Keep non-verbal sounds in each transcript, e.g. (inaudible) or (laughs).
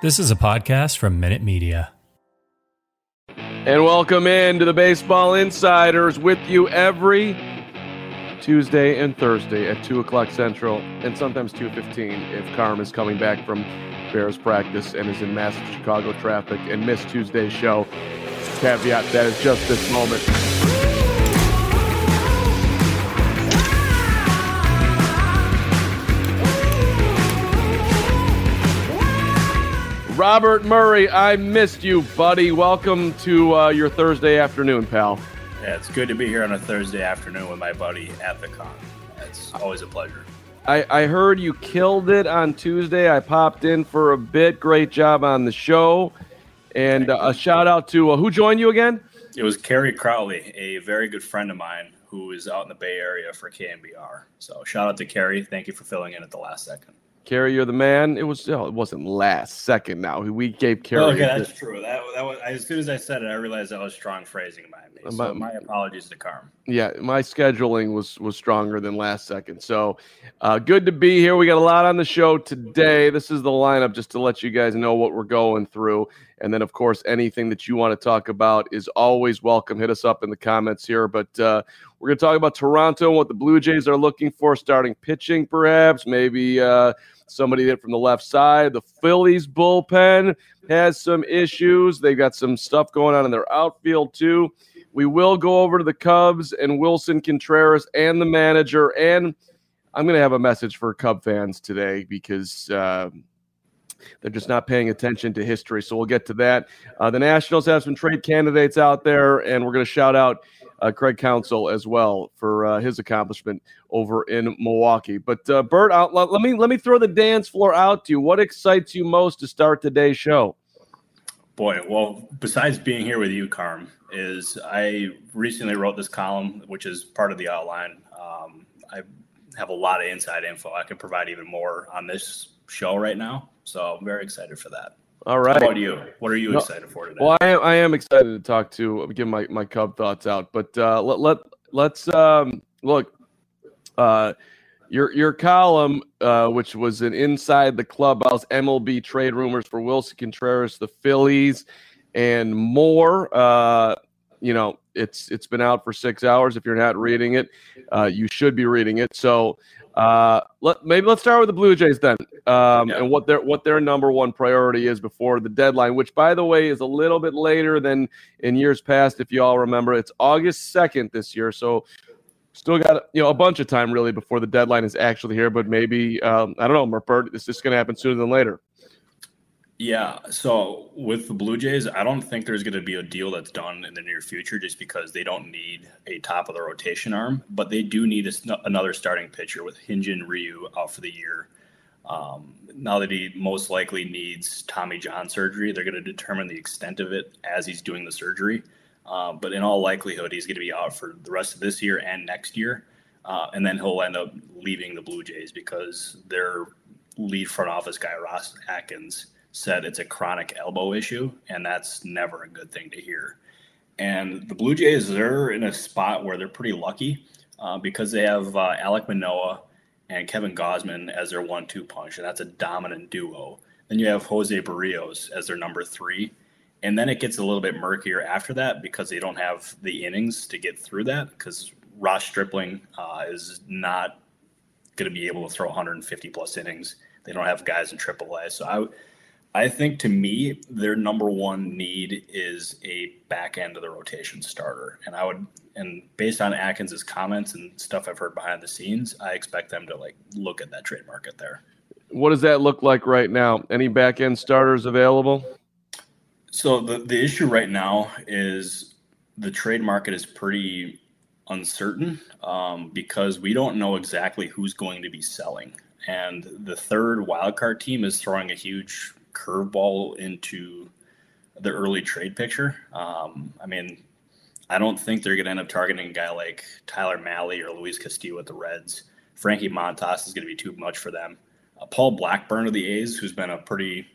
This is a podcast from Minute Media. And welcome in to the Baseball Insiders with you every Tuesday and Thursday at 2 o'clock Central and sometimes 2.15 if Carm is coming back from Bears practice and is in massive Chicago traffic and missed Tuesday's show. Caveat, that is just this moment. Robert Murray, I missed you, buddy. Welcome to uh, your Thursday afternoon, pal. Yeah, it's good to be here on a Thursday afternoon with my buddy at the con. It's always a pleasure. I, I heard you killed it on Tuesday. I popped in for a bit. Great job on the show. And uh, a shout out to uh, who joined you again? It was Kerry Crowley, a very good friend of mine who is out in the Bay Area for KNBR. So shout out to Kerry. Thank you for filling in at the last second. Kerry, you're the man. It was oh, it wasn't last second. Now we gave Kerry. Oh, okay, that's true. That, that was as soon as I said it, I realized that was strong phrasing by me. So my, my apologies to Carm. Yeah, my scheduling was was stronger than last second. So uh, good to be here. We got a lot on the show today. This is the lineup just to let you guys know what we're going through. And then, of course, anything that you want to talk about is always welcome. Hit us up in the comments here. But uh, we're going to talk about Toronto and what the Blue Jays are looking for, starting pitching, perhaps, maybe. Uh, somebody that from the left side. The Phillies bullpen has some issues. They've got some stuff going on in their outfield too. We will go over to the Cubs and Willson Contreras and the manager. And I'm going to have a message for Cub fans today because uh, they're just not paying attention to history. So we'll get to that. Uh, the Nationals have some trade candidates out there, and we're going to shout out uh, Craig Counsell as well for uh, his accomplishment over in Milwaukee. But uh, Bert, let, let me let me throw the dance floor out to you. What excites you most to start today's show? Boy, well, besides being here with you, Carm, is I recently wrote this column, which is part of the outline. Um, I have a lot of inside info. I can provide even more on this show right now. So I'm very excited for that. All right. How about you? What are you no, excited for today? Well, I am, I am excited to talk to give my, my Cub thoughts out, but uh, let let let's um, look. Uh, your your column, uh, which was an inside the clubhouse MLB trade rumors for Willson Contreras, the Phillies, and more. Uh, you know, it's it's been out for six hours. If you're not reading it, uh, you should be reading it. So uh, let maybe let's start with the Blue Jays then, um, yeah. and what their what their number one priority is before the deadline, which by the way is a little bit later than in years past. If you all remember, it's August second this year, so still got you know a bunch of time really before the deadline is actually here. But maybe um, I don't know, Merpert, this is going to happen sooner than later. Yeah. So with the Blue Jays, I don't think there's going to be a deal that's done in the near future just because they don't need a top of the rotation arm, but they do need a, another starting pitcher with Hyun-Jin Ryu out for the year. Um, now that he most likely needs Tommy John surgery, they're going to determine the extent of it as he's doing the surgery. Uh, but in all likelihood, he's going to be out for the rest of this year and next year. Uh, and then he'll end up leaving the Blue Jays because their lead front office guy, Ross Atkins, said it's a chronic elbow issue, and that's never a good thing to hear. And the Blue Jays, they're in a spot where they're pretty lucky uh, because they have uh, Alek Manoah and Kevin Gausman as their one-two punch, and that's a dominant duo. Then you have Jose Berrios as their number three, and then it gets a little bit murkier after that because they don't have the innings to get through that because Ross Stripling uh, is not going to be able to throw 150 plus innings. They don't have guys in AAA, so I I think to me, their number one need is a back end of the rotation starter. And I would, and based on Atkins's comments and stuff I've heard behind the scenes, I expect them to like look at that trade market there. What does that look like right now? Any back end starters available? So the, the issue right now is the trade market is pretty uncertain um, because we don't know exactly who's going to be selling. And the third wildcard team is throwing a huge curveball into the early trade picture. Um, I mean, I don't think they're going to end up targeting a guy like Tyler Mahle or Luis Castillo at the Reds. Frankie Montas is going to be too much for them. Uh, Paul Blackburn of the A's, who's been a pretty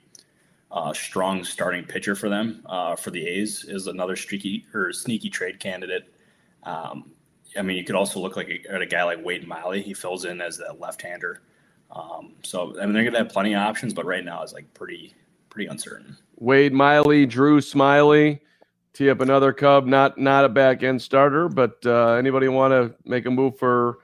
uh, strong starting pitcher for them uh, for the A's, is another streaky or sneaky trade candidate. Um, I mean, you could also look like a, at a guy like Wade Miley. He fills in as that left-hander. Um, so I mean, they're going to have plenty of options, but right now it's like pretty pretty uncertain. Wade Miley, Drew Smyly, tee up another Cub. Not not a back end starter, but uh, anybody want to make a move for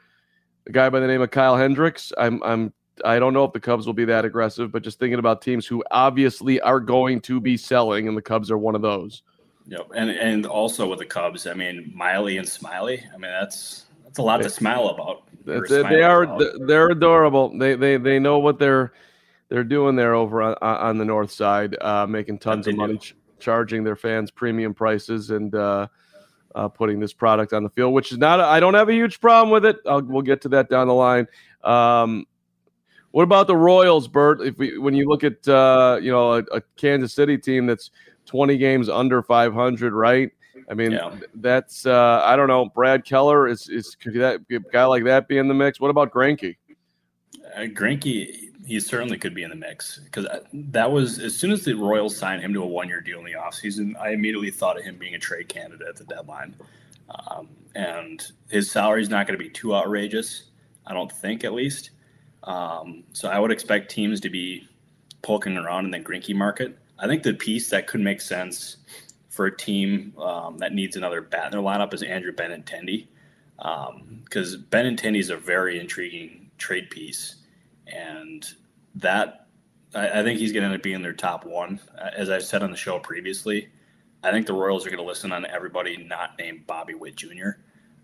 a guy by the name of Kyle Hendricks? I'm I'm I don't know if the Cubs will be that aggressive, but just thinking about teams who obviously are going to be selling, and the Cubs are one of those. Yep, and and also with the Cubs, I mean Miley and Smyly. I mean that's that's a lot to smile about. they are about. they're adorable. They they they know what they're they're doing there over on, on the north side, uh, making tons of money, ch- charging their fans premium prices, and uh, uh, putting this product on the field, which is not. I don't have a huge problem with it. I'll, we'll get to that down the line. Um, what about the Royals, Bert? If we when you look at uh, you know a, a Kansas City team that's 20 games under 500, right? I mean, yeah. that's uh, I don't know. Brad Keller is is could that guy like that be in the mix? What about Granky? Uh, Greinke, he certainly could be in the mix because that was as soon as the Royals signed him to a one year deal in the offseason, I immediately thought of him being a trade candidate at the deadline. Um, and his salary is not going to be too outrageous, I don't think, at least. Um, so I would expect teams to be poking around in the Greinke market. I think the piece that could make sense for a team um, that needs another bat in their lineup is Andrew Benintendi. Because um, Benintendi is a very intriguing trade piece. And that, I, I think he's going to end up being their top one. As I've said on the show previously, I think the Royals are going to listen on everybody not named Bobby Witt Jr.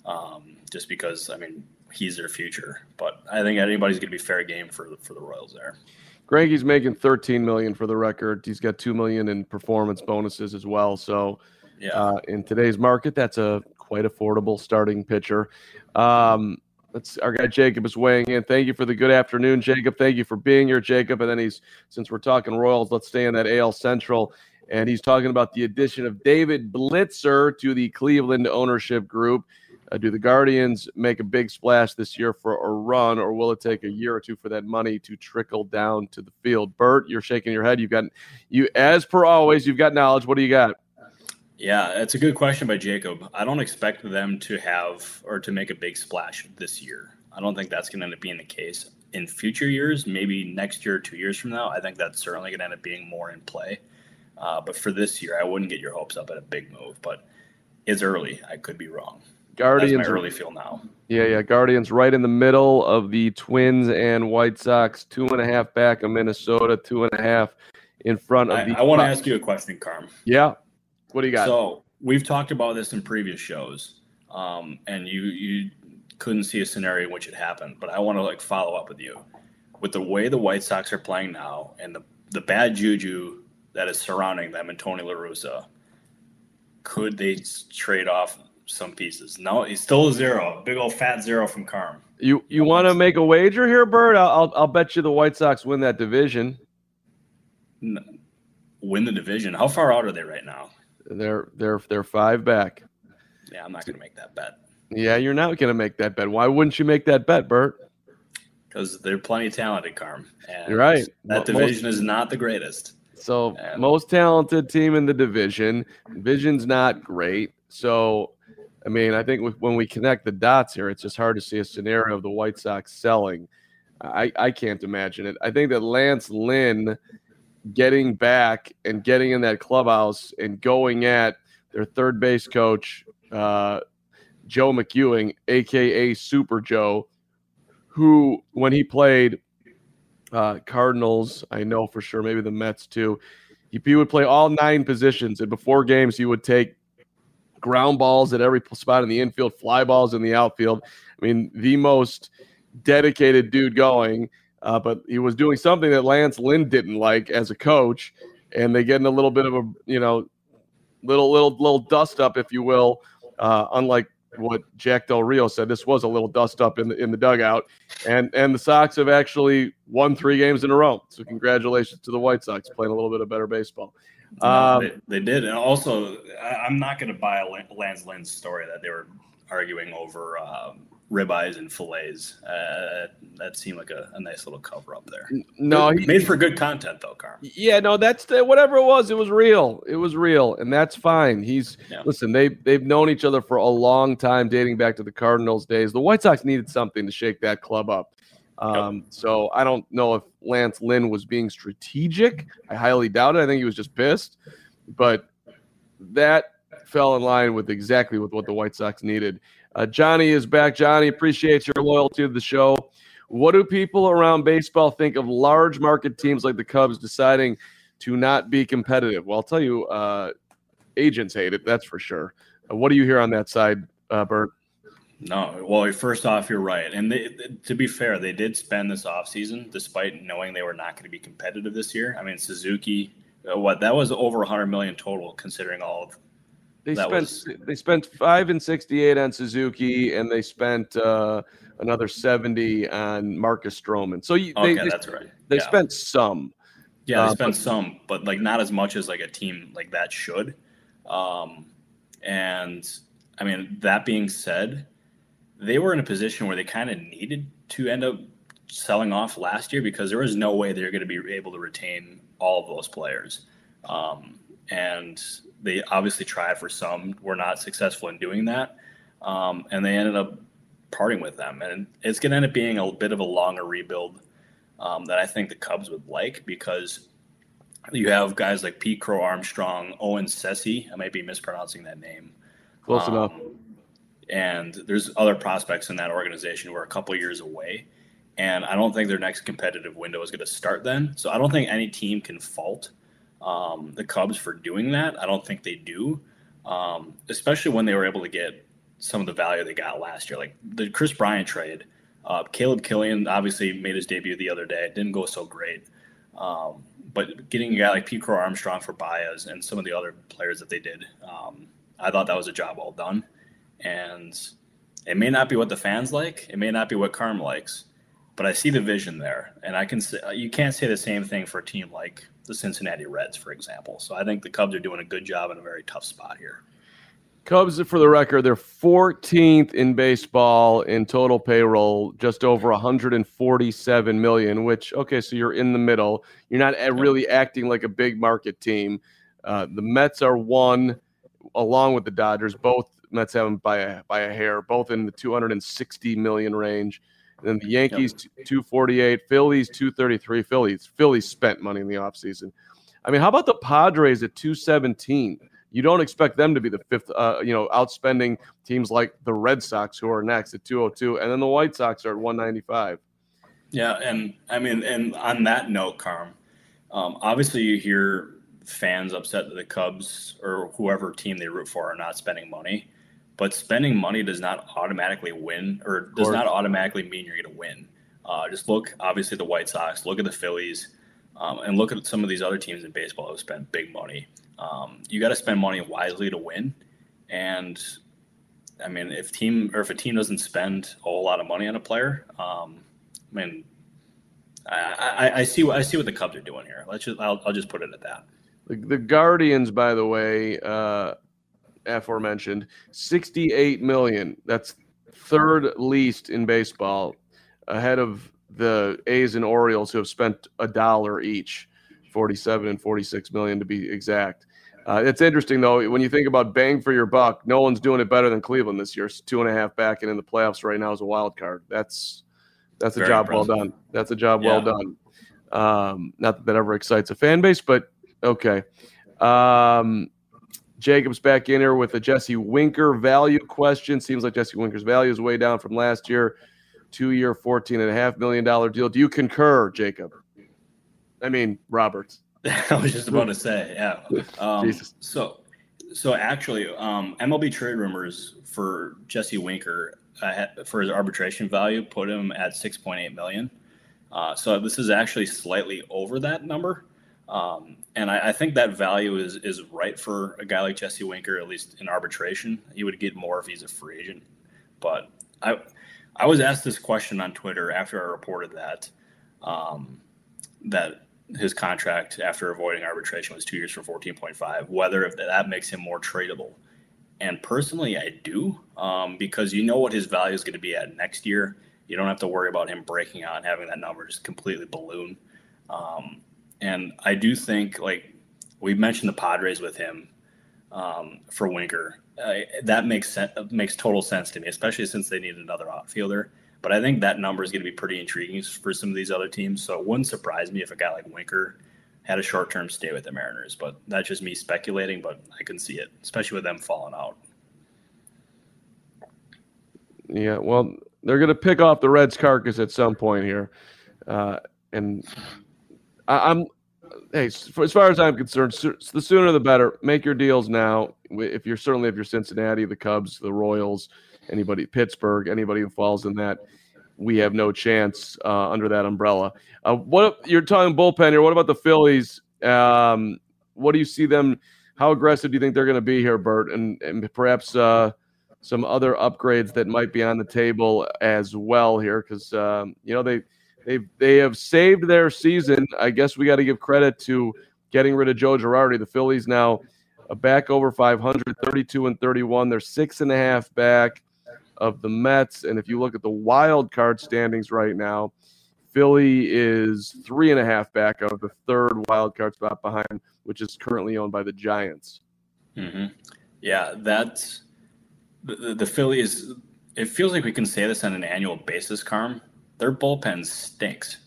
Um, just because, I mean, he's their future. But I think anybody's going to be fair game for for the Royals there. Greinke's making 13 million for the record. He's got two million in performance bonuses as well. So, yeah, uh, in today's market, that's a quite affordable starting pitcher. Um, let's our guy Jacob is weighing in. Thank you for the good afternoon, Jacob. Thank you for being here, Jacob. And then he's since we're talking Royals, let's stay in that AL Central. And he's talking about the addition of David Blitzer to the Cleveland ownership group. Uh, do the Guardians make a big splash this year for a run, or will it take a year or two for that money to trickle down to the field? Bert, you're shaking your head. You've got you, as per always, you've got knowledge. What do you got? Yeah, that's a good question by Jacob. I don't expect them to have or to make a big splash this year. I don't think that's going to end up being the case. In future years, maybe next year two years from now, I think that's certainly going to end up being more in play. Uh, but for this year, I wouldn't get your hopes up at a big move. But it's early. I could be wrong. Guardians early feel now. Yeah, yeah. Guardians right in the middle of the Twins and White Sox, two and a half back of Minnesota, two and a half in front of I, the. I want to ask you a question, Carm. Yeah. What do you got? So we've talked about this in previous shows, um, and you you couldn't see a scenario in which it happened, but I want to like follow up with you with the way the White Sox are playing now and the the bad juju that is surrounding them and Tony La Russa. Could they trade off some pieces. No, he's still a zero, big old fat zero from Carm. You you want to make a wager here, Bert? I'll I'll bet you the White Sox win that division. No, win the division. How far out are they right now? They're they're they're five back. Yeah, I'm not going to make that bet. Yeah, you're not going to make that bet. Why wouldn't you make that bet, Bert? Because they're plenty talented, Carm. And you're right. That division is not the greatest. So and most talented team in the division. Division's not great. So I mean, I think when we connect the dots here, it's just hard to see a scenario of the White Sox selling. I, I can't imagine it. I think that Lance Lynn getting back and getting in that clubhouse and going at their third base coach, uh, Joe McEwing, aka Super Joe, who when he played uh, Cardinals, I know for sure, maybe the Mets too. He, he would play all nine positions, and before games, he would take ground balls at every spot in the infield, fly balls in the outfield. I mean, the most dedicated dude going. Uh, but he was doing something that Lance Lynn didn't like as a coach, and they get in a little bit of a you know little little little dust up, if you will. Uh, unlike what Jack Del Rio said, this was a little dust up in the in the dugout, and and the Sox have actually won three games in a row. So congratulations to the White Sox playing a little bit of better baseball. Um, they, they, did, and also I, am not going to buy a Lance Lynn's story that they were arguing over um, ribeyes and fillets. Uh, that seemed like a, a, nice little cover up there. No, he, made for good content though, Carm. Yeah, no, that's the, whatever it was. It was real. It was real, and that's fine. He's yeah. listen. They they've known each other for a long time, dating back to the Cardinals days. The White Sox needed something to shake that club up. Um, yep. So I don't know if Lance Lynn was being strategic. I highly doubt it. I think he was just pissed, but that fell in line with exactly with what the White Sox needed. Uh, Johnny is back. Johnny, appreciate your loyalty to the show. What do people around baseball think of large market teams like the Cubs deciding to not be competitive? Well, I'll tell you, uh, agents hate it. That's for sure. Uh, what do you hear on that side, uh, Bert? No, well, first off, you're right. And they, to be fair, they did spend this offseason despite knowing they were not going to be competitive this year. I mean, Suzuki, uh, what that was over 100 million total, considering all of they that spent was... they spent five and sixty eight on Suzuki, and they spent uh, another seventy on Marcus Stroman. So you, okay, they, that's right. They yeah. spent some. Yeah, they uh, spent but, some, but like not as much as like a team like that should. Um, and I mean, that being said, they were in a position where they kind of needed to end up selling off last year because there was no way they were going to be able to retain all of those players. Um, and they obviously tried for some, were not successful in doing that, um, and they ended up parting with them. And it's going to end up being a bit of a longer rebuild um, that I think the Cubs would like because you have guys like Pete Crow Armstrong, Owen Caissie. I might be mispronouncing that name. Close um, enough. And there's other prospects in that organization who are a couple years away. And I don't think their next competitive window is going to start then. So I don't think any team can fault um, the Cubs for doing that. I don't think they do, um, especially when they were able to get some of the value they got last year, like the Kris Bryant trade. Uh, Caleb Killian obviously made his debut the other day. It didn't go so great. Um, but getting a guy like Crow Armstrong for Baez and some of the other players that they did, um, I thought that was a job well done. And it may not be what the fans like, it may not be what Carm likes, but I see the vision there. And I can say, you can't say the same thing for a team like the Cincinnati Reds, for example. So I think the Cubs are doing a good job in a very tough spot here. Cubs, for the record, they're 14th in baseball in total payroll, just over 147 million. Which, okay, so you're in the middle. You're not really acting like a big market team. Uh, the Mets are one, along with the Dodgers. Both Mets have them by a by a hair, both in the 260 million range. And the Yankees, yep. 248, Phillies, 233. Phillies, Phillies spent money in the offseason. I mean, how about the Padres at 217? You don't expect them to be the fifth, uh, you know, outspending teams like the Red Sox, who are next at 202, and then the White Sox are at 195. Yeah, and I mean, and on that note, Carm, um, obviously you hear fans upset that the Cubs or whoever team they root for are not spending money but spending money does not automatically win or does not automatically mean you're going to win. Uh, just look, obviously, at the White Sox, look at the Phillies, um, and look at some of these other teams in baseball who spend big money. Um, you got to spend money wisely to win. And I mean, if team or if a team doesn't spend a whole lot of money on a player, um, I mean, I, I, I, see what I see what the Cubs are doing here. Let's just I'll, I'll just put it at that. The, the Guardians, by the way, uh, aforementioned, 68 million. That's third least in baseball, ahead of the A's and Orioles who have spent a dollar each, 47 and 46 million to be exact. Uh, it's interesting though when you think about bang for your buck. No one's doing it better than Cleveland this year. It's two and a half back and in the playoffs right now as a wild card. That's that's a Very job impressive. well done. That's a job yeah. well done. Um, not that that ever excites a fan base, but okay. Um, Jacobs back in here with a Jesse Winker value question. Seems like Jesse Winker's value is way down from last year. and a half million dollar deal. Do you concur, Jacob? I mean, Roberts. (laughs) I was just about to say, yeah. (laughs) Um, so, so actually, um, MLB trade rumors for Jesse Winker uh, for his arbitration value put him at 6.8 million. Uh, so this is actually slightly over that number. Um, and I, I, think that value is is right for a guy like Jesse Winker, at least in arbitration. He would get more if he's a free agent. But I I was asked this question on Twitter after I reported that um, that his contract after avoiding arbitration was two years for 14.5, whether if that makes him more tradable. And personally, I do um, because you know what his value is going to be at next year. You don't have to worry about him breaking out and having that number just completely balloon. Um, and I do think, like we mentioned, the Padres with him um, for Winker. Uh, that makes sense. Makes total sense to me, especially since they need another outfielder. But I think that number is going to be pretty intriguing for some of these other teams. So it wouldn't surprise me if a guy like Winker had a short term stay with the Mariners. But that's just me speculating. But I can see it, especially with them falling out. Yeah, well, they're going to pick off the Reds' carcass at some point here, uh, and I, am hey, as far as I'm concerned, the sooner the better. Make your deals now. If you're certainly if you're Cincinnati, the Cubs, the Royals, anybody, Pittsburgh, anybody who falls in that, we have no chance uh, under that umbrella. Uh, what you're talking bullpen here? What about the Phillies? Um, what do you see them? How aggressive do you think they're going to be here, Bert? And, and perhaps uh, some other upgrades that might be on the table as well here, because um, you know they they they have saved their season. I guess we got to give credit to getting rid of Joe Girardi. The Phillies now back over 500, 32 and 31. They're six and a half back of the Mets. And if you look at the wild card standings right now, Philly is three and a half back of the third wild card spot behind, which is currently owned by the Giants. Mm-hmm. Yeah, that's the, the Phillies. It feels like we can say this on an annual basis, Carm. Their bullpen stinks.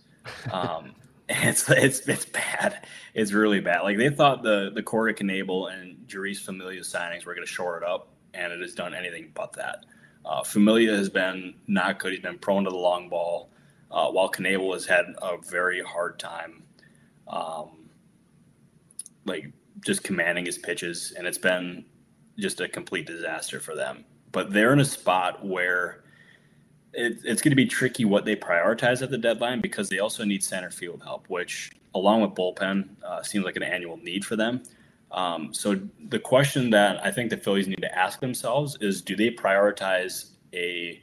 Um, (laughs) it's it's it's bad. It's really bad. Like they thought the the Corey Knebel and Jeurys Familia signings were going to shore it up, and it has done anything but that. Uh, Familia has been not good. He's been prone to the long ball, uh, while Knebel has had a very hard time, um, like just commanding his pitches, and it's been just a complete disaster for them. But they're in a spot where it, it's going to be tricky what they prioritize at the deadline because they also need center field help, which, along with bullpen, uh, seems like an annual need for them. Um, so the question that I think the Phillies need to ask themselves is: Do they prioritize a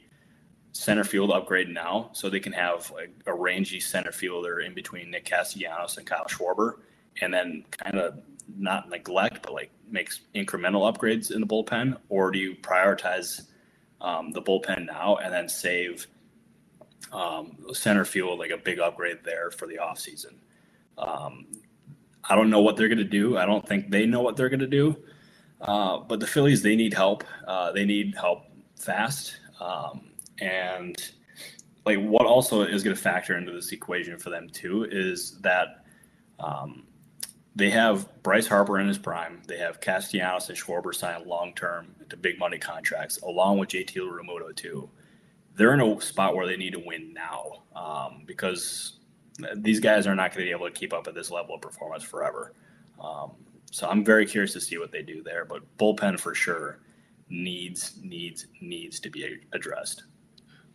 center field upgrade now so they can have a rangy center fielder in between Nick Castellanos and Kyle Schwarber, and then kind of not neglect but like makes incremental upgrades in the bullpen, or do you prioritize um, the bullpen now and then save um, center field like a big upgrade there for the offseason? Um, I don't know what they're going to do. I don't think they know what they're going to do. Uh, but the Phillies, they need help. Uh, they need help fast. Um, and like what also is going to factor into this equation for them too is that um, they have Bryce Harper in his prime. They have Castellanos and Schwarber signed long term to big money contracts, along with JT Realmuto too. They're in a spot where they need to win now um, because these guys are not going to be able to keep up at this level of performance forever. Um, so I'm very curious to see what they do there. But bullpen for sure needs needs needs to be addressed.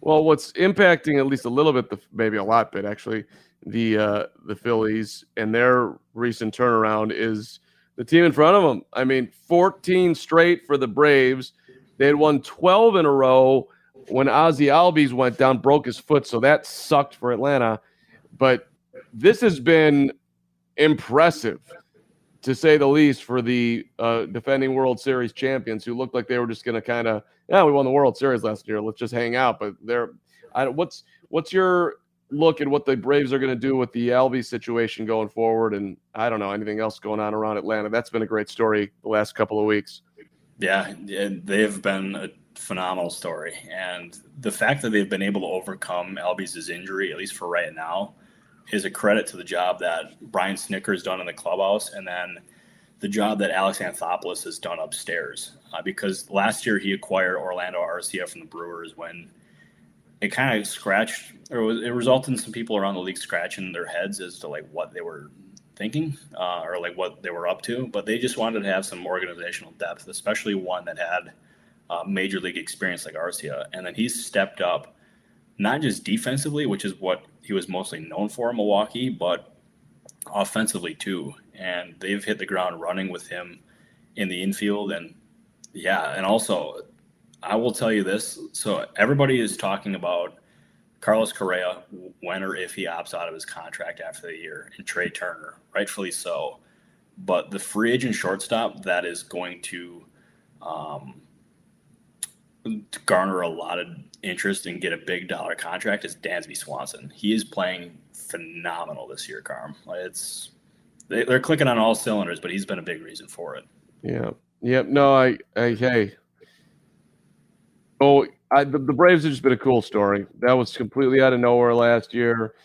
Well, what's impacting at least a little bit, the, maybe a lot bit actually, the uh, the Phillies and their recent turnaround is the team in front of them. I mean, 14 straight for the Braves. They had won 12 in a row when Ozzie Albies went down, broke his foot, so that sucked for Atlanta. But this has been impressive, to say the least, for the uh, defending World Series champions who looked like they were just going to kind of, yeah, we won the World Series last year. Let's just hang out. But they're, I, what's what's your look at what the Braves are going to do with the Albies situation going forward? And I don't know anything else going on around Atlanta. That's been a great story the last couple of weeks. Yeah, they've been a phenomenal story, and the fact that they've been able to overcome Albies' injury, at least for right now, is a credit to the job that Brian Snitker's done in the clubhouse, and then the job that Alex Anthopoulos has done upstairs. Uh, because last year he acquired Orlando Arcia from the Brewers when it kind of scratched or it resulted in some people around the league scratching their heads as to like what they were thinking uh, or like what they were up to. But they just wanted to have some organizational depth, especially one that had uh, major league experience like Arcia. And then he stepped up, not just defensively, which is what he was mostly known for in Milwaukee, but offensively too. And they've hit the ground running with him in the infield. And yeah, and also, I will tell you this. So everybody is talking about Carlos Correa when or if he opts out of his contract after the year, and Trea Turner, rightfully so. But the free agent shortstop that is going to um, garner a lot of interest and get a big dollar contract is Dansby Swanson. He is playing phenomenal this year, Carm. It's they, are clicking on all cylinders, but he's been a big reason for it. Yeah. Yep. No, I, I hey. Oh, I, the, the, Braves have just been a cool story. That was completely out of nowhere last year.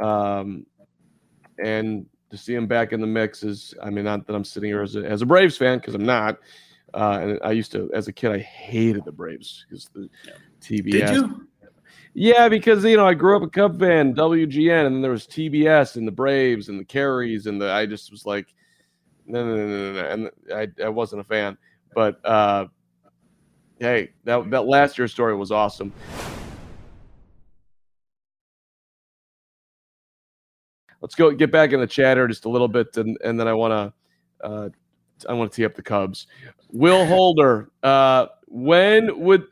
Um, and to see him back in the mix is, I mean, not that I'm sitting here as a, as a Braves fan, because I'm not, uh, and I used to, as a kid, I hated the Braves because the. TBS. Did you? Yeah, because you know I grew up a Cub fan, WGN, and then there was TBS and the Braves and the Carays, and the I just was like, no, no, no, no, no, and I I wasn't a fan. But uh, hey, that that last year story was awesome. Let's go get back in the chatter just a little bit, and, and then I want to uh, I want to tee up the Cubs. Will Holder, uh, when would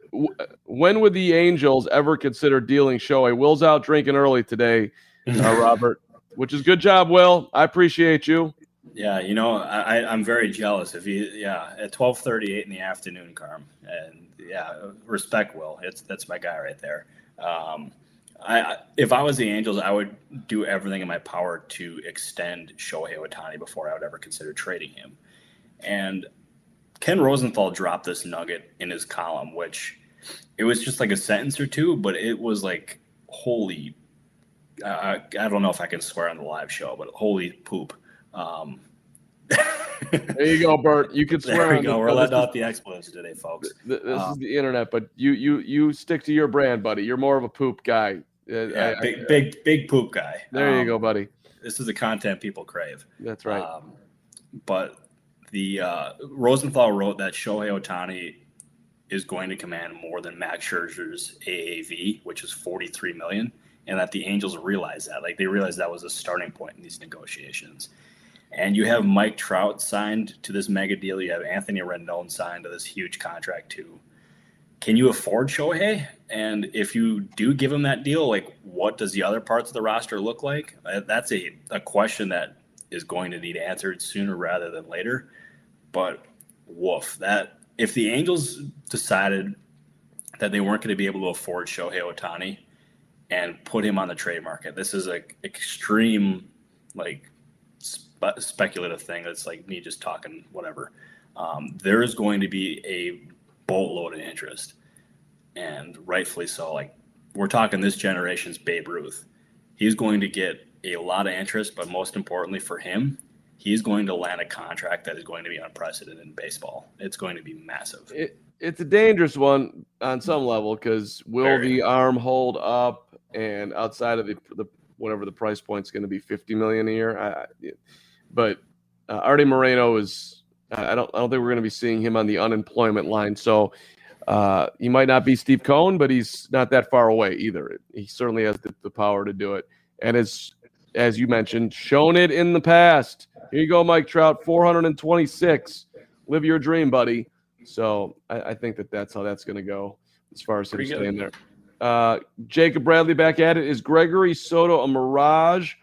when would the Angels ever consider dealing Shohei? Will's out drinking early today, uh, (laughs) Robert, which is good job, Will. I appreciate you. Yeah, you know, I, I'm very jealous. If you, yeah, at 12:38 in the afternoon, Carm, and yeah, respect Will. It's that's my guy right there. Um, I, if I was the Angels, I would do everything in my power to extend Shohei Ohtani before I would ever consider trading him. And Ken Rosenthal dropped this nugget in his column, which it was just like a sentence or two, but it was like, holy, uh, I don't know if I can swear on the live show, but holy poop. Um, (laughs) there you go, Bert. You can swear. (laughs) There we go. We're letting out the expletives today, folks. This um, is the internet, but you you you stick to your brand, buddy. You're more of a poop guy. Uh, yeah, I, big I, big big poop guy. There um, you go, buddy. This is the content people crave. That's right. Um, but the uh, Rosenthal wrote that Shohei Ohtani is going to command more than Max Scherzer's AAV, which is 43 million, and that the Angels realize that. Like they realized that was a starting point in these negotiations. And you have Mike Trout signed to this mega deal. You have Anthony Rendon signed to this huge contract too. Can you afford Shohei? And if you do give him that deal, like what does the other parts of the roster look like? Uh, that's a, a question that is going to need answered sooner rather than later. But woof, that if the Angels decided that they weren't going to be able to afford Shohei Ohtani and put him on the trade market, this is an extreme, like, spe- speculative thing. That's like me just talking whatever. Um, there is going to be a boatload of interest, and rightfully so. Like, we're talking this generation's Babe Ruth. He's going to get a lot of interest, but most importantly for him, he's going to land a contract that is going to be unprecedented in baseball. It's going to be massive. It, it's a dangerous one on some level because will Very. the arm hold up? And outside of the, the whatever the price point is going to be, fifty million a year. I, but uh, Arte Moreno is. I don't. I don't think we're going to be seeing him on the unemployment line. So uh, he might not be Steve Cohen, but he's not that far away either. He certainly has the, the power to do it. And as as you mentioned, shown it in the past. Here you go, Mike Trout, 426. Live your dream, buddy. So I, I think that that's how that's going to go as far as him staying there. Uh, Jacob Bradley back at it. Is Gregory Soto a mirage,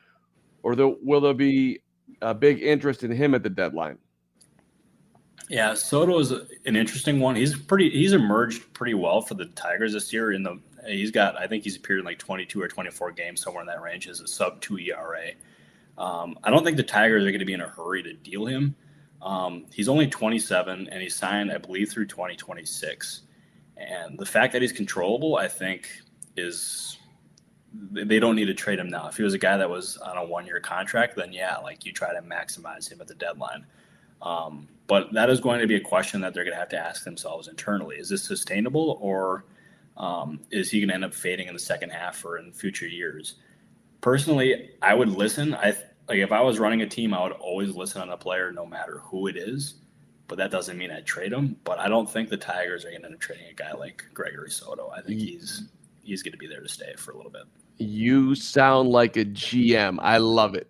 or the, will there be a big interest in him at the deadline? Yeah, Soto is an interesting one. He's pretty. He's emerged pretty well for the Tigers this year. In the he's got, I think he's appeared in like 22 or 24 games somewhere in that range. As a sub two ERA. Um, I don't think the Tigers are going to be in a hurry to deal him. Um, he's only 27 and he's signed, I believe, through 2026. And the fact that he's controllable, I think, is they don't need to trade him now. If he was a guy that was on a one year contract, then yeah, like you try to maximize him at the deadline. Um, but that is going to be a question that they're going to have to ask themselves internally. Is this sustainable or Um, is he going to end up fading in the second half or in future years? Personally, I would listen. I like if I was running a team, I would always listen on a player, no matter who it is. But that doesn't mean I trade him. But I don't think the Tigers are going to end up trading a guy like Gregory Soto. I think he's he's going to be there to stay for a little bit. You sound like a GM. I love it.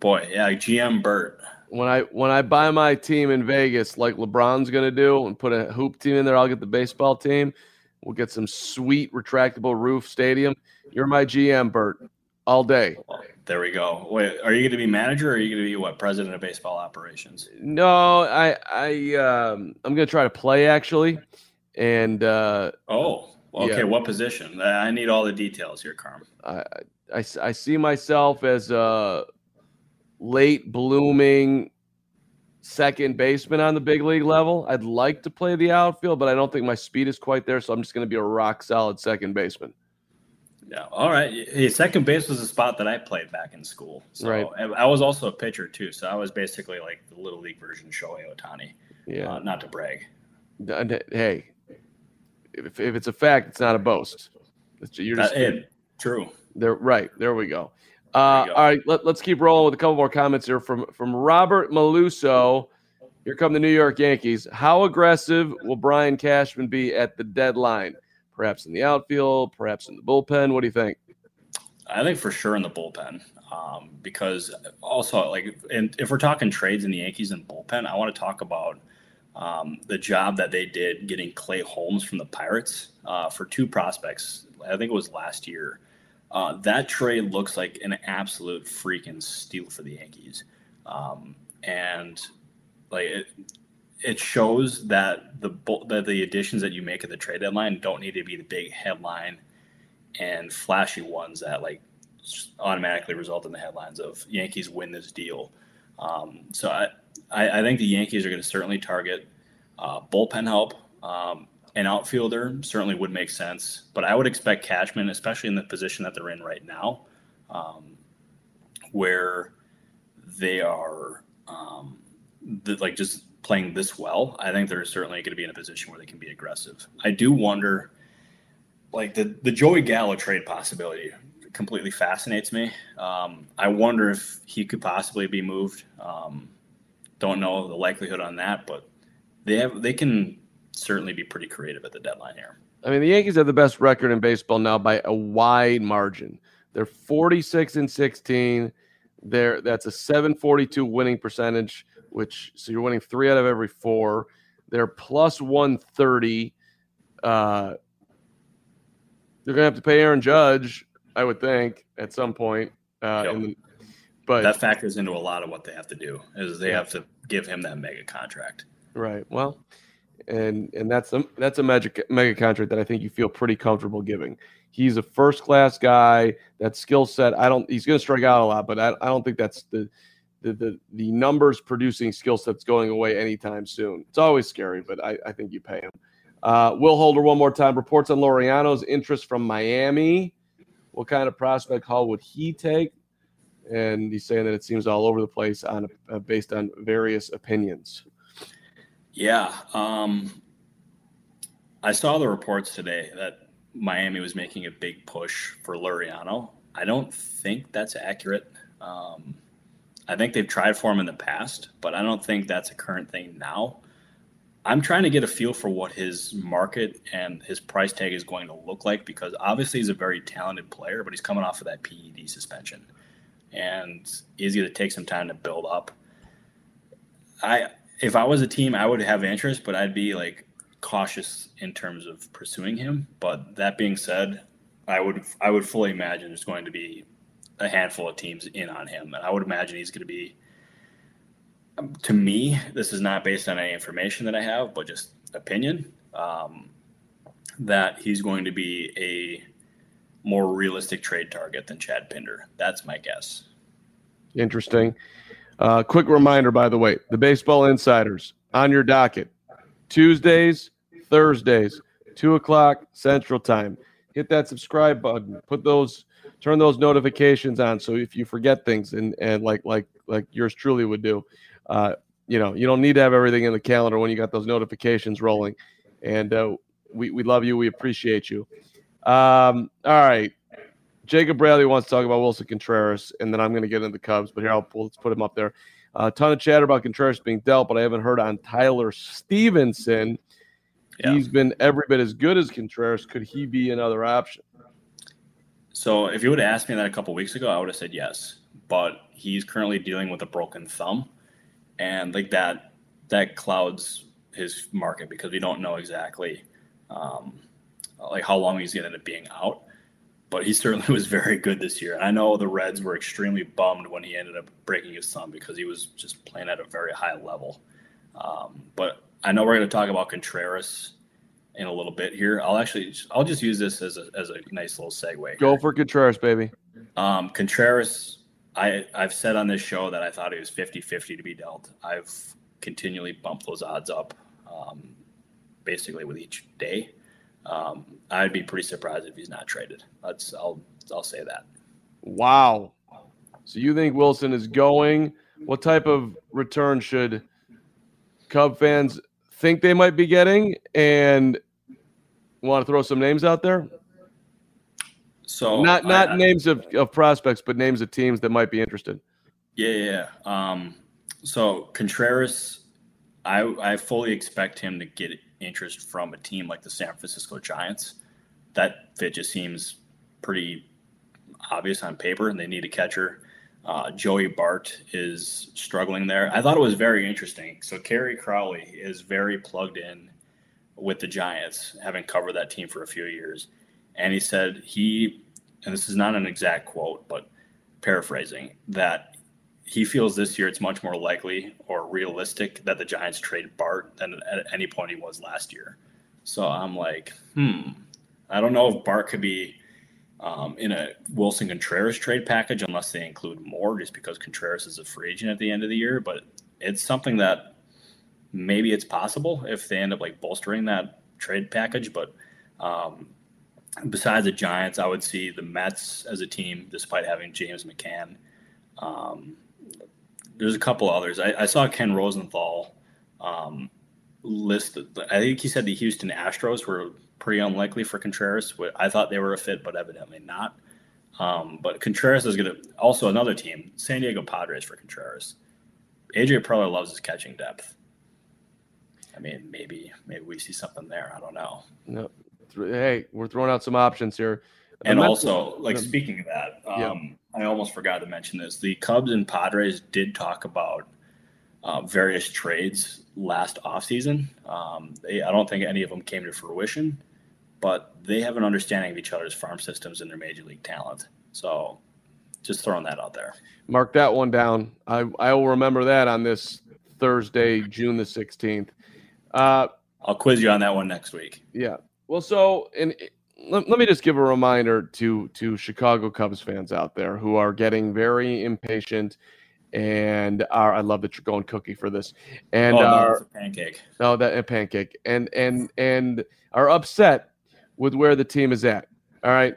Boy, yeah, GM Bert. When I when I buy my team in Vegas, like LeBron's gonna do, and put a hoop team in there, I'll get the baseball team. We'll get some sweet retractable roof stadium. You're my GM, Bert, all day. There we go. Wait, are you going to be manager or are you going to be what president of baseball operations? No, I I um, I'm gonna try to play actually, and uh, oh, okay. Yeah. What position? I need all the details here, Carm. I, I I see myself as a late blooming second baseman on the big league level. I'd like to play the outfield, but I don't think my speed is quite there. So I'm just going to be a rock solid second baseman. Yeah. All right. Hey, second base was a spot that I played back in school. So right. I was also a pitcher too. So I was basically like the little league version Shohei Ohtani. Yeah. Uh, not to brag. Hey, if, if it's a fact, it's not a boast. You're just it, true. There, right. There we go. Uh, all right, let, us keep rolling with a couple more comments here from from Robert Maluso. Here come the New York Yankees. How aggressive will Brian Cashman be at the deadline? Perhaps in the outfield, perhaps in the bullpen. What do you think? I think for sure in the bullpen, um, because also like, and if we're talking trades in the Yankees and bullpen, I want to talk about um, the job that they did getting Clay Holmes from the Pirates uh, for two prospects. I think it was last year. Uh, that trade looks like an absolute freaking steal for the Yankees, um, and like it, it shows that the that the additions that you make at the trade deadline don't need to be the big headline and flashy ones that like automatically result in the headlines of Yankees win this deal. Um, so I, I, I think the Yankees are going to certainly target uh, bullpen help. Um, an outfielder certainly would make sense, but I would expect Cashman, especially in the position that they're in right now, um, where they are um, the, like just playing this well. I think they're certainly going to be in a position where they can be aggressive. I do wonder, like the the Joey Gallo trade possibility completely fascinates me. Um, I wonder if he could possibly be moved. Um, don't know the likelihood on that, but they have they can certainly be pretty creative at the deadline here. I mean, the Yankees have the best record in baseball now by a wide margin. They're 46 and 16. There, that's a 742 winning percentage, which so you're winning three out of every four. They're plus 130. Uh, they're gonna have to pay Aaron Judge, I would think, at some point. Uh, yep. the, but that factors into a lot of what they have to do is they yeah. have to give him that mega contract. Right. Well, and and that's a that's a magic mega contract that I think you feel pretty comfortable giving. He's a first class guy. That skill set, I don't. He's going to strike out a lot, but I, I don't think that's the the the, the numbers producing skill sets going away anytime soon. It's always scary, but I, I think you pay him. Uh, Will Holder, one more time. Reports on Laureano's interest from Miami. What kind of prospect haul would he take? And he's saying that it seems all over the place on uh, based on various opinions. Yeah. Um, I saw the reports today that Miami was making a big push for Laureano. I don't think that's accurate. Um, I think they've tried for him in the past, but I don't think that's a current thing now. I'm trying to get a feel for what his market and his price tag is going to look like because obviously he's a very talented player, but he's coming off of that PED suspension and he's going to take some time to build up. I if I was a team, I would have interest, but I'd be like cautious in terms of pursuing him. But that being said, I would I would fully imagine there's going to be a handful of teams in on him, and I would imagine he's going to be. Um, to me, this is not based on any information that I have, but just opinion. Um, that he's going to be a more realistic trade target than Chad Pinder. That's my guess. Interesting. Uh, quick reminder, by the way, the Baseball Insiders on your docket Tuesdays, Thursdays, two o'clock Central Time. Hit that subscribe button. Put those, turn those notifications on. So if you forget things, and and like like like yours truly would do, uh, you know, you don't need to have everything in the calendar when you got those notifications rolling. And uh, we, we love you. We appreciate you. Um, all right. Jacob Bradley wants to talk about Willson Contreras, and then I'm going to get into the Cubs. But here, I'll pull, let's put him up there. A ton of chatter about Contreras being dealt, but I haven't heard on Tyler Stephenson. Yeah. He's been every bit as good as Contreras. Could he be another option? So, if you would have asked me that a couple weeks ago, I would have said yes. But he's currently dealing with a broken thumb, and like that, that clouds his market because we don't know exactly um, like how long he's going to end up being out. But he certainly (laughs) was very good this year. And I know the Reds were extremely bummed when he ended up breaking his thumb because he was just playing at a very high level. Um, but I know we're going to talk about Contreras in a little bit here. I'll actually I'll just use this as a as a nice little segue. Go for Contreras, baby. Um, Contreras, I I've said on this show that I thought he was 50-50 to be dealt. I've continually bumped those odds up, um, basically with each day. Um, I'd be pretty surprised if he's not traded. That's I'll I'll say that. Wow. So you think Willson is going? What type of return should Cub fans think they might be getting? And want to throw some names out there? So not not I, names of, of prospects, but names of teams that might be interested. Yeah, yeah. Um, so Contreras, I I fully expect him to get interest from a team like the San Francisco Giants. That fit just seems pretty obvious on paper, and they need a catcher. Uh, Joey Bart is struggling there. I thought it was very interesting. So Kerry Crowley is very plugged in with the Giants, having covered that team for a few years. And he said he, and this is not an exact quote, but paraphrasing, that he feels this year it's much more likely or realistic that the Giants trade Bart than at any point he was last year. So I'm like, hmm, I don't know if Bart could be um, in a Willson Contreras trade package unless they include more, just because Contreras is a free agent at the end of the year. But it's something that maybe it's possible if they end up like bolstering that trade package. But um, besides the Giants, I would see the Mets as a team, despite having James McCann. Um, there's a couple others. I, I saw Ken Rosenthal um, list. I think he said the Houston Astros were pretty unlikely for Contreras. I thought they were a fit, but evidently not. Um, but Contreras is going to also another team, San Diego Padres for Contreras. AJ Preller loves his catching depth. I mean, maybe maybe we see something there. I don't know. No, hey, we're throwing out some options here. And also, like speaking of that, um, yeah. I almost forgot to mention this. The Cubs and Padres did talk about uh, various trades last offseason. Um, they, I don't think any of them came to fruition, but they have an understanding of each other's farm systems and their major league talent. So, just throwing that out there. Mark that one down. I I will remember that on this Thursday, June the sixteenth. Uh, I'll quiz you on that one next week. Yeah. Well, so and let, let me just give a reminder to to Chicago Cubs fans out there who are getting very impatient and are I love that you're going cookie for this and oh, no, are pancake. No, that a pancake and and and are upset with where the team is at. All right.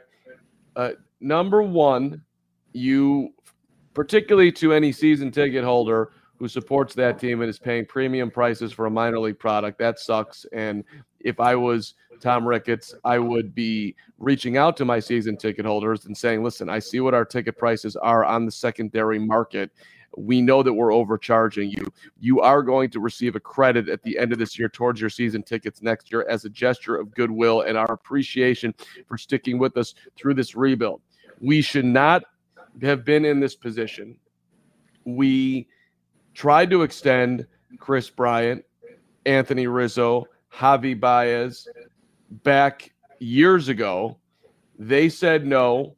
Uh, number one, you particularly to any season ticket holder who supports that team and is paying premium prices for a minor league product. That sucks. And if I was Tom Ricketts, I would be reaching out to my season ticket holders and saying, listen, I see what our ticket prices are on the secondary market. We know that we're overcharging you. You are going to receive a credit at the end of this year towards your season tickets next year as a gesture of goodwill and our appreciation for sticking with us through this rebuild. We should not have been in this position. We tried to extend Kris Bryant, Anthony Rizzo, Javi Baez back years ago. They said no.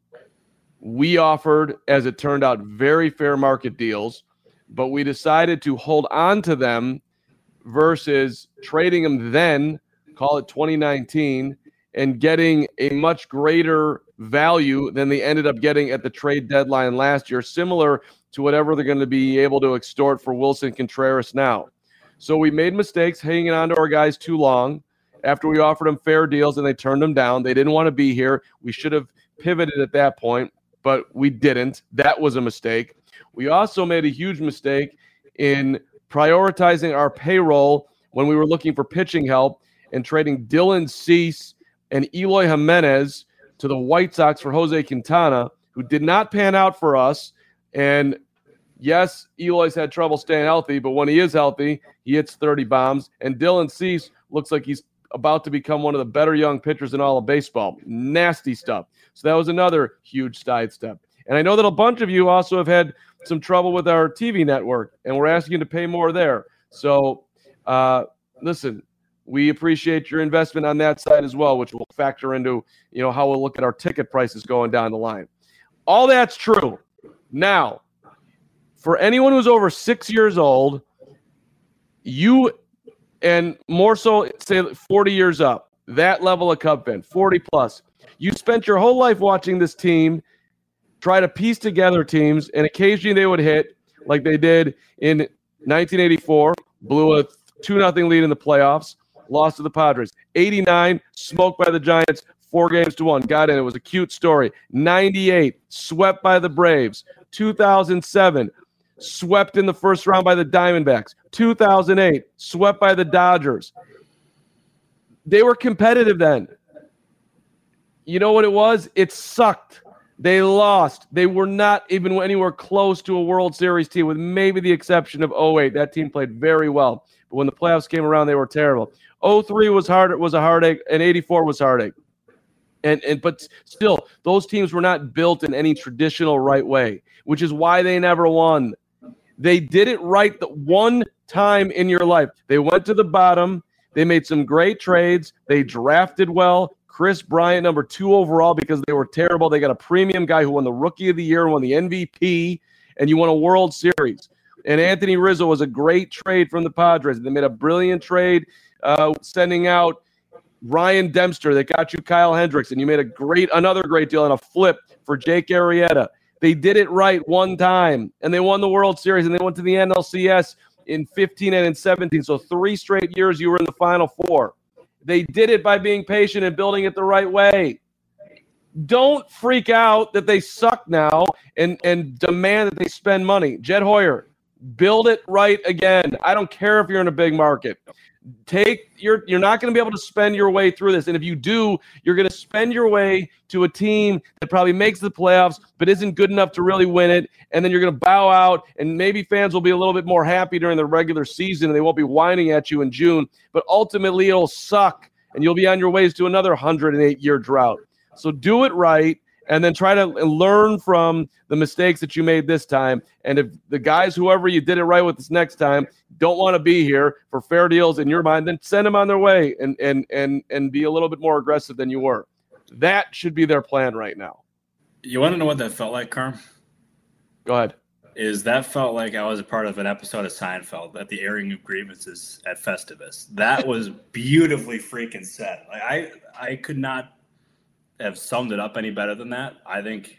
We offered, as it turned out, very fair market deals, but we decided to hold on to them versus trading them then, call it 2019, and getting a much greater value than they ended up getting at the trade deadline last year, similar to whatever they're going to be able to extort for Willson Contreras now. So we made mistakes hanging on to our guys too long after we offered them fair deals and they turned them down. They didn't want to be here. We should have pivoted at that point, but we didn't. That was a mistake. We also made a huge mistake in prioritizing our payroll when we were looking for pitching help and trading Dylan Cease and Eloy Jimenez to the White Sox for Jose Quintana, who did not pan out for us. And yes, Eloy's had trouble staying healthy, but when he is healthy, he hits 30 bombs. And Dylan Cease looks like he's about to become one of the better young pitchers in all of baseball. Nasty stuff. So that was another huge sidestep. And I know that a bunch of you also have had some trouble with our TV network, and we're asking you to pay more there. So, uh, listen, we appreciate your investment on that side as well, which will factor into you know how we'll look at our ticket prices going down the line. All that's true. Now, for anyone who's over six years old, you and more so say 40 years up, that level of Cub fan, 40 plus, you spent your whole life watching this team try to piece together teams, and occasionally they would hit like they did in 1984, blew a 2 0 lead in the playoffs, lost to the Padres. 89, smoked by the Giants, four games to one. Got in. It was a cute story. 98, swept by the Braves. 2007, swept in the first round by the Diamondbacks. 2008, swept by the Dodgers. They were competitive then. You know what it was? It sucked. They lost. They were not even anywhere close to a World Series team, with maybe the exception of 08. That team played very well. But when the playoffs came around, they were terrible. 03 was hard, was a heartache, and 84 was heartache. And and but still, those teams were not built in any traditional right way, which is why they never won. They did it right the one time in your life. They went to the bottom. They made some great trades. They drafted well. Kris Bryant, number two overall, because they were terrible. They got a premium guy who won the Rookie of the Year, won the MVP, and you won a World Series. And Anthony Rizzo was a great trade from the Padres. They made a brilliant trade uh, sending out Ryan Dempster that got you Kyle Hendricks, and you made a great, another great deal and a flip for Jake Arrieta. They did it right one time, and they won the World Series, and they went to the NLCS in 15 and in 17. So three straight years you were in the Final Four. They did it by being patient and building it the right way. Don't freak out that they suck now and, and demand that they spend money. Jed Hoyer, build it right again. I don't care if you're in a big market. Take you're you're not going to be able to spend your way through this. And if you do you're going to spend your way to a team that probably makes the playoffs but isn't good enough to really win it. And then you're going to bow out and maybe fans will be a little bit more happy during the regular season and they won't be whining at you in June. But ultimately it'll suck and you'll be on your ways to another 108 year drought. So do it right and then try to learn from the mistakes that you made this time. And if the guys, whoever you did it right with this next time, don't want to be here for fair deals in your mind, then send them on their way and and and and be a little bit more aggressive than you were. That should be their plan right now. You want to know what that felt like, Carm? Go ahead. Is that felt like I was a part of an episode of Seinfeld at the airing of grievances at Festivus. That was beautifully freaking set. Like I I could not have summed it up any better than that. I think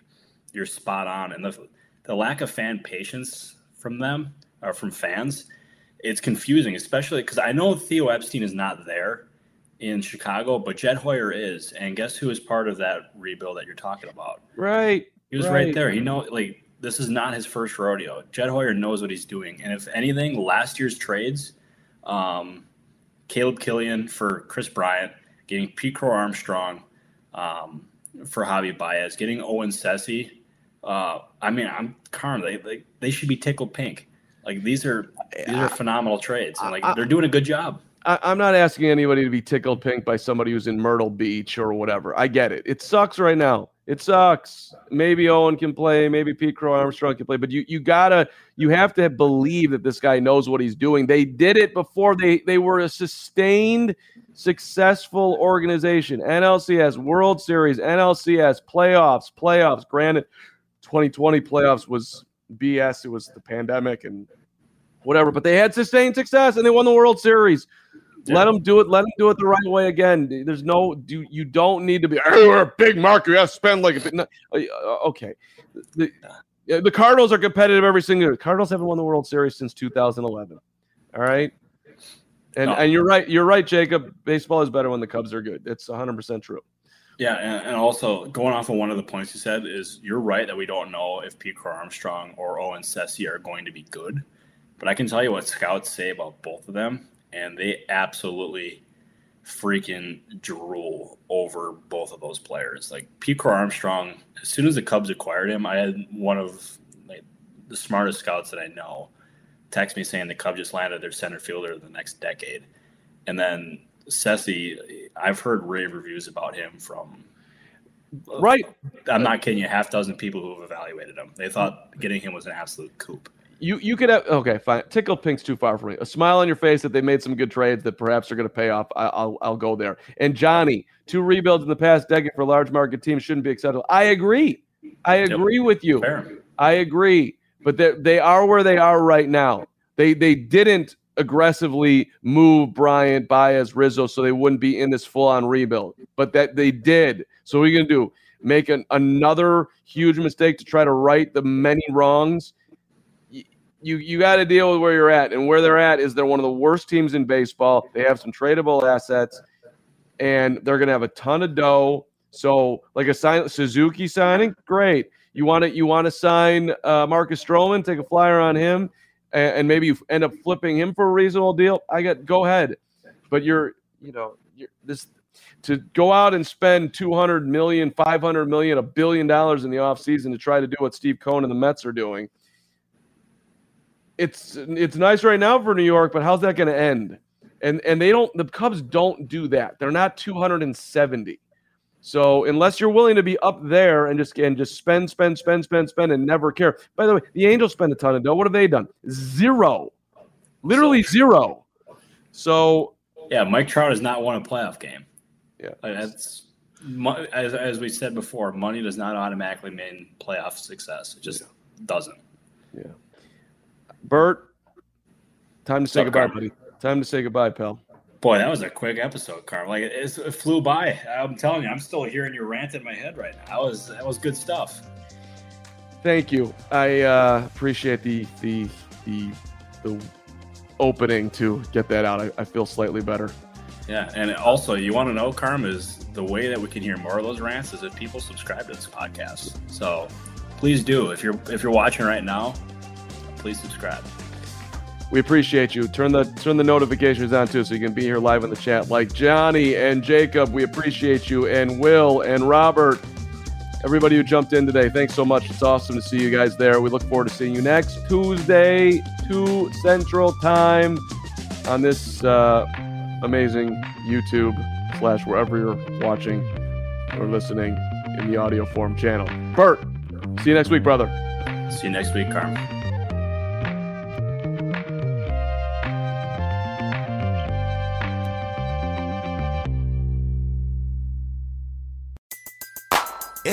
you're spot on, and the the lack of fan patience from them or from fans, it's confusing, especially because I know Theo Epstein is not there in Chicago, but Jed Hoyer is, and guess who is part of that rebuild that you're talking about? Right. He was right, right there. He know like this is not his first rodeo. Jed Hoyer knows what he's doing, and if anything, last year's trades, um, Caleb Killian for Kris Bryant, getting Pete Crow Armstrong, um, for Javi Baez, getting Owen Caissie. Uh, I mean, I'm Carm. They, they they should be tickled pink. Like these are these are phenomenal trades, and like they're doing a good job. I, I'm not asking anybody to be tickled pink by somebody who's in Myrtle Beach or whatever. I get it. It sucks right now. It sucks. Maybe Owen can play, maybe Pete Crow Armstrong can play, but you you gotta you have to believe that this guy knows what he's doing. They did it before they they were a sustained, successful organization. NLCS, World Series, NLCS, playoffs, playoffs. Granted, 2020 playoffs was BS. It was the pandemic and whatever, but they had sustained success and they won the World Series. Yeah. Let them do it. Let them do it the right way again. There's no do you don't need to be. Hey, we're a big market. We have to spend like a no, uh, okay. The, the Cardinals are competitive every single year. The Cardinals haven't won the World Series since 2011. All right. And no. and you're right. You're right, Jacob. Baseball is better when the Cubs are good. It's 100 percent true. Yeah, and, and, also going off of one of the points you said is you're right that we don't know if Pete Armstrong or Owen Caissie are going to be good, but I can tell you what scouts say about both of them and they absolutely freaking drool over both of those players. Like Pete Armstrong, as soon as the Cubs acquired him, I had one of like, the smartest scouts that I know text me saying the Cubs just landed their center fielder of the next decade. And then Caissie, I've heard rave reviews about him from right. I'm not kidding you, half dozen people who have evaluated him. They thought getting him was an absolute coup. You you could have okay fine. Tickle pink's too far for me. A smile on your face that they made some good trades that perhaps are going to pay off. I, will I'll go there. And Johnny, two rebuilds in the past decade for large market teams shouldn't be acceptable. I agree. I agree yep. with you. Fair. I agree. But they they are where they are right now. They they didn't aggressively move Bryant, Baez, Rizzo so they wouldn't be in this full on rebuild. But that they did. So what are you going to do? Make an, another huge mistake to try to right the many wrongs you you got to deal with where you're at, and where they're at is they're one of the worst teams in baseball. They have some tradable assets, and they're to have a ton of dough. So, like a sign, Suzuki signing, great. You want to you want to sign uh, Marcus Stroman, take a flyer on him, and, and, maybe you end up flipping him for a reasonable deal. I got go ahead, but you're you know you're, this to go out and spend 200 million, 500 million, a billion dollars in the offseason to try to do what Steve Cohen and the Mets are doing it's it's nice right now for New York, but how's that going to end? And and they don't the Cubs don't do that. They're not 270. So unless you're willing to be up there and just and just spend, spend, spend, spend, spend, and never care. By the way, the Angels spend a ton of dough. What have they done? Zero, literally zero. So yeah, Mike Trout has not won a playoff game. Yeah, that's as as we said before. Money does not automatically mean playoff success. It just yeah. doesn't. Yeah. Bert, time to say goodbye, buddy. Time to say goodbye, pal. Boy, that was a quick episode, Carl. Like it, it, flew by. I'm telling you, I'm still hearing your rant in my head right now. That was that was good stuff. Thank you. I uh, appreciate the the the the opening to get that out. I, I feel slightly better. Yeah, and also you want to know, Carm, is the way that we can hear more of those rants is if people subscribe to this podcast. So please do. If you're if you're watching right now, please subscribe. We appreciate you. Turn the turn the notifications on too, so you can be here live in the chat. Like Johnny and Jacob, we appreciate you, and Will and Robert, everybody who jumped in today. Thanks so much. It's awesome to see you guys there. We look forward to seeing you next Tuesday, two Central Time, on this uh, amazing YouTube slash wherever you're watching or listening in the audio form channel. Bert, see you next week, brother. See you next week, Carm.